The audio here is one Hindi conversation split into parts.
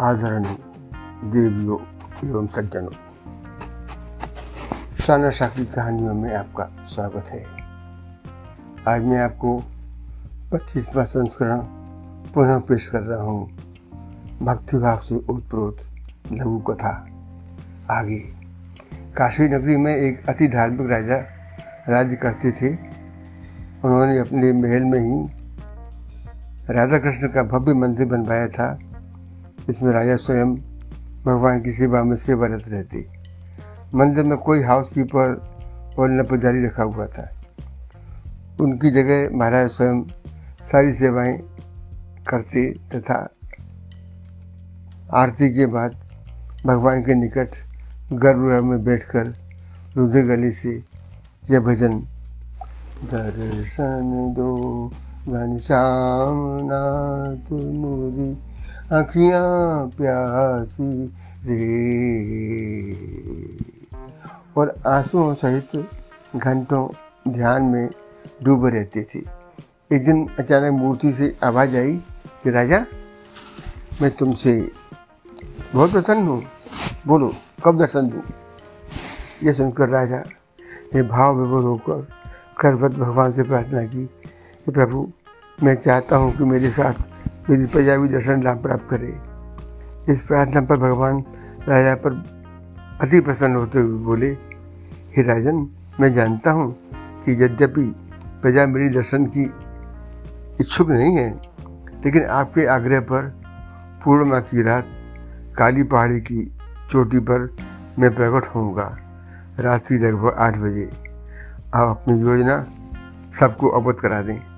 आदरणीय देवियों एवं सज्जनों शाना शाह की कहानियों में आपका स्वागत है। आज मैं आपको पच्चीसवा संस्करण पुनः पेश कर रहा हूँ। भक्तिभाव से उत्प्रोत लघु कथा। आगे, काशी नगरी में एक अति धार्मिक राजा राज्य करते थे। उन्होंने अपने महल में ही राधा कृष्ण का भव्य मंदिर बनवाया था। इसमें राजा स्वयं भगवान की सेवा में सेवारत रहते। मंदिर में कोई हाउस कीपर और न पुजारी रखा हुआ था। उनकी जगह महाराज स्वयं सारी सेवाएँ करते तथा आरती के बाद भगवान के निकट गर्भ में बैठकर रुदे गली से यह भजन, दर्शन दो घनश्याम नाथ मुरी अखियाँ प्यासी रे। और आंसुओं सहित घंटों ध्यान में डूबे रहते थे। एक दिन अचानक मूर्ति से आवाज़ आई कि, राजा, मैं तुमसे बहुत प्रसन्न हूँ। बोलो, कब दर्शन दूँ? यह सुनकर राजा ने भाव विभोर होकर करवत भगवान से प्रार्थना की कि, प्रभु, मैं चाहता हूँ कि मेरे साथ मेरी प्रजा भी दर्शन लाभ प्राप्त करे। इस प्रार्थना पर भगवान राजा पर अति प्रसन्न होते हुए बोले, हे राजन, मैं जानता हूँ कि यद्यपि प्रजा मेरी दर्शन की इच्छुक नहीं है, लेकिन आपके आग्रह पर पूर्णिमा की रात काली पहाड़ी की चोटी पर मैं प्रकट होऊँगा। रात्रि लगभग आठ बजे। आप अपनी योजना सबको अवगत करा दें।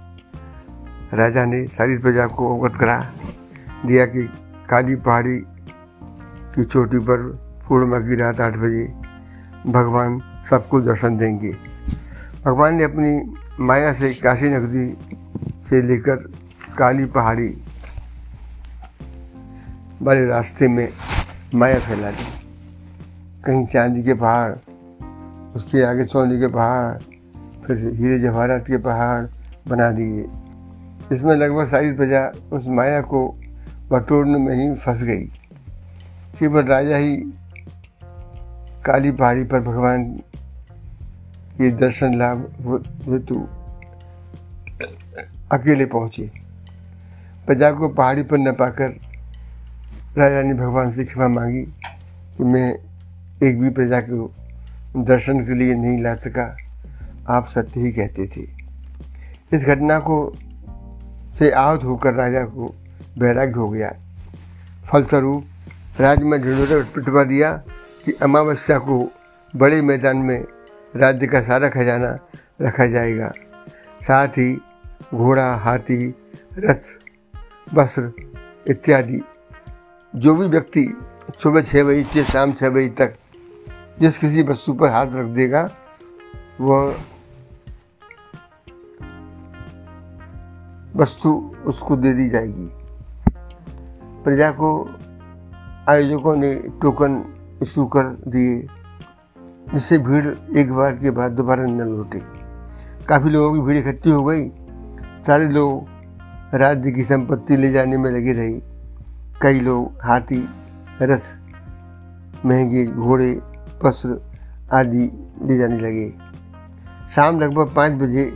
राजा ने सारी प्रजा को अवगत करा, दिया कि काली पहाड़ी की चोटी पर पूर्णिमा की रात आठ बजे भगवान सबको दर्शन देंगे। भगवान ने अपनी माया से काशी नगरी से लेकर काली पहाड़ी बड़े रास्ते में माया फैला दी। कहीं चांदी के पहाड़, उसके आगे सोने के पहाड़, फिर हीरे जवाहरात के पहाड़ बना दिए। इसमें लगभग सारी प्रजा उस माया को बटोरने में ही फंस गई। केवल राजा ही काली पहाड़ी पर भगवान के दर्शन लाभ हेतु अकेले पहुँचे। प्रजा को पहाड़ी पर न पाकर राजा ने भगवान से क्षमा मांगी कि मैं एक भी प्रजा को दर्शन के लिए नहीं ला सका, आप सत्य ही कहते थे। इस घटना को से आहत होकर राजा को वैराग्य हो गया। फलस्वरूप राज्य में ढिंडोरा पिटवा दिया कि अमावस्या को बड़े मैदान में राज्य का सारा खजाना रखा जाएगा। साथ ही घोड़ा, हाथी, रथ, वस्त्र इत्यादि, जो भी व्यक्ति सुबह छः बजे से शाम छः बजे तक जिस किसी वस्तु पर हाथ रख देगा, वह वस्तु उसको दे दी जाएगी। प्रजा को आयोजकों ने टोकन इशू कर दिए, जिससे भीड़ एक बार के बाद दोबारा न लौटे। काफ़ी लोगों की भीड़ इकट्ठी हो गई। सारे लोग राज्य की संपत्ति ले जाने में लगे रहे। कई लोग हाथी रथ महँगे घोड़े, वस्त्र आदि ले जाने लगे। शाम लगभग पाँच बजे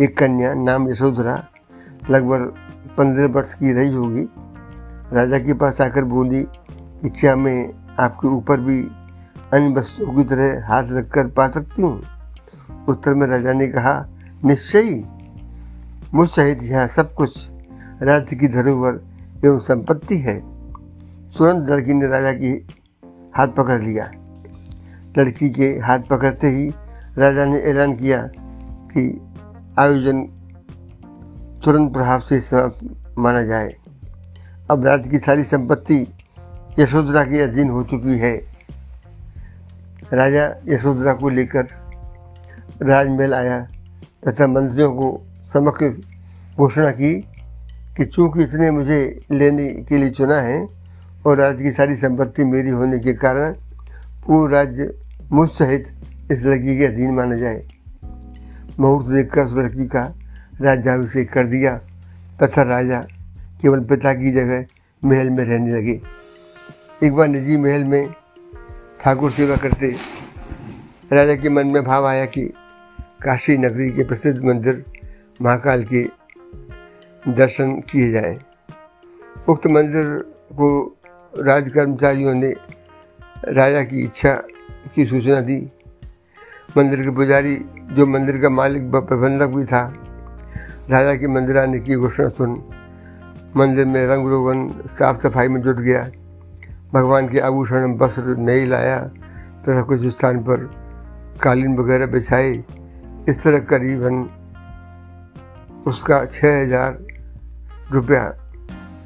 एक कन्या नाम यशोधरा लगभग पंद्रह वर्ष की रही होगी। राजा के पास आकर बोली, इच्छा में आपके ऊपर भी अन्य वस्तुओं की तरह हाथ रखकर पा सकती हूँ? उत्तर में राजा ने कहा, निश्चय। मुझ सहित यहाँ सब कुछ राज्य की धरोहर एवं संपत्ति है। तुरंत लड़की ने राजा की हाथ पकड़ लिया। लड़की के हाथ पकड़ते ही राजा ने ऐलान किया कि आयोजन तुरंत प्रभाव से माना जाए। अब राज्य की सारी संपत्ति यशोधरा के अधीन हो चुकी है। राजा यशोधरा को लेकर राजमहल आया तथा मंत्रियों को समक्ष घोषणा की कि चूँकि इसने मुझे लेने के लिए चुना है और राज्य की सारी संपत्ति मेरी होने के कारण पूर्ण राज्य मुझ सहित इस लड़की के अधीन माना जाए। मुहूर्त देखकर उस लड़की का राज्याभिषेक कर दिया, तथा राजा केवल पिता की जगह महल में रहने लगे एक बार निजी महल में ठाकुर सेवा करते, राजा के मन में भाव आया कि काशी नगरी के प्रसिद्ध मंदिर महाकाल के दर्शन किए जाएँ। उक्त मंदिर को राज कर्मचारियों ने राजा की इच्छा की सूचना दी मंदिर के पुजारी, जो मंदिर का मालिक व प्रबंधक भी था राजा के मंदिर आने की घोषणा सुन। मंदिर में रंग रोगन, साफ़ सफ़ाई में जुट गया। भगवान के आभूषण वस्त्र नहीं लाया, तथा कुछ स्थान पर कालीन वगैरह बिछाए इस तरह करीबन उसका छः हज़ार रुपया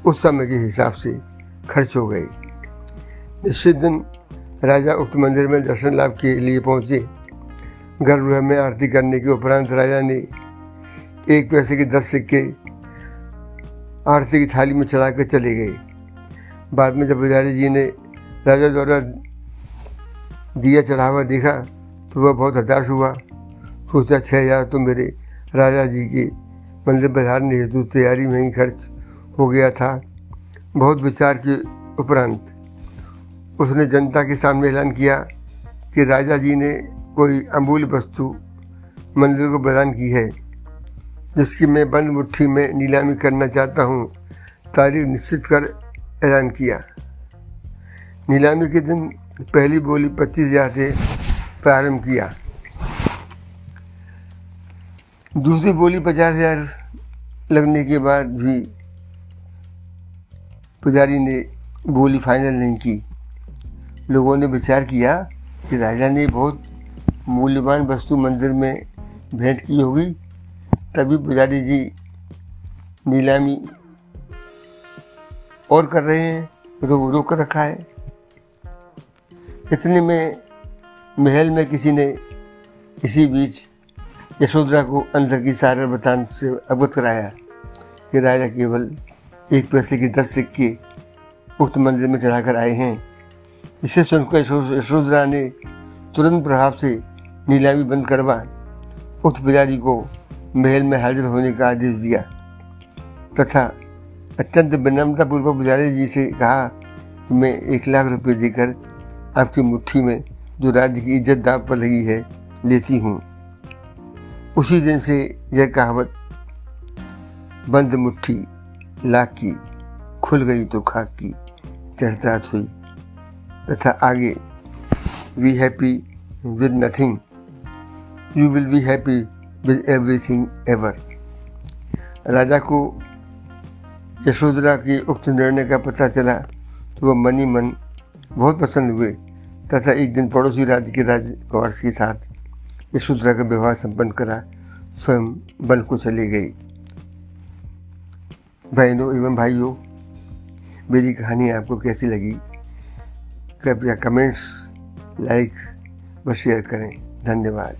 उस समय के हिसाब से खर्च हो गई निश्चित दिन राजा उक्त मंदिर में दर्शन लाभ के लिए पहुँचे। गर्भगृह में आरती करने के उपरांत राजा ने एक पैसे के दस सिक्के आरती की थाली में चढ़ा कर चले गए। बाद में जब पुजारी जी ने राजा द्वारा दिया चढ़ावा देखा तो वह बहुत हताश हुआ। सोचा छः हज़ार तो मेरे राजा जी के मंदिर पधारने हेतु तैयारी में ही खर्च हो गया था। बहुत विचार के उपरांत उसने जनता के सामने ऐलान किया कि राजा जी ने कोई अमूल्य वस्तु मंदिर को प्रदान की है। जिसकी मैं बंद मुट्ठी में नीलामी करना चाहता हूँ, तारीख निश्चित कर ऐलान किया। नीलामी के दिन पहली बोली पच्चीस हज़ार से प्रारंभ किया। दूसरी बोली पचास हज़ार लगने के बाद भी पुजारी ने बोली फाइनल नहीं की। लोगों ने विचार किया कि राजा ने बहुत मूल्यवान वस्तु मंदिर में भेंट की होगी। तभी पुजारी जी नीलामी और कर रहे हैं, रोक रोक कर रखा है। इतने में महल में किसी ने इसी बीच यशोधरा को अंदर की सारे बतान से अवगत कराया कि राजा केवल एक पैसे की दस सिक्के उक्त मंदिर में चढ़ाकर आए हैं। इसे सुनकर यशोधरा ने तुरंत प्रभाव से नीलामी बंद करवा उक्त पुजारी को महल में हाजिर होने का आदेश दिया। तथा अत्यंत विनम्रता पूर्वक पुजारी जी से कहा, मैं एक लाख रुपए देकर आपकी मुट्ठी में जो राज्य की इज़्ज़त दाव पर लगी है, लेती हूँ। उसी दिन से यह कहावत, बंद मुट्ठी, लाख की, खुल गई तो खाक की, चढ़ता हुई तथा आगे we happy with nothing you will be happy with everything ever राजा को यशोधरा के उक्त निर्णय का पता चला तो वह मनी मन बहुत पसंद हुए तथा एक दिन पड़ोसी राज्य के राजकुमार के साथ यशोधरा का विवाह संपन्न करा, स्वयं बन को चली गई बहनों एवं भाइयों, मेरी कहानी आपको कैसी लगी? कृपया कमेंट्स, लाइक व शेयर करें। धन्यवाद।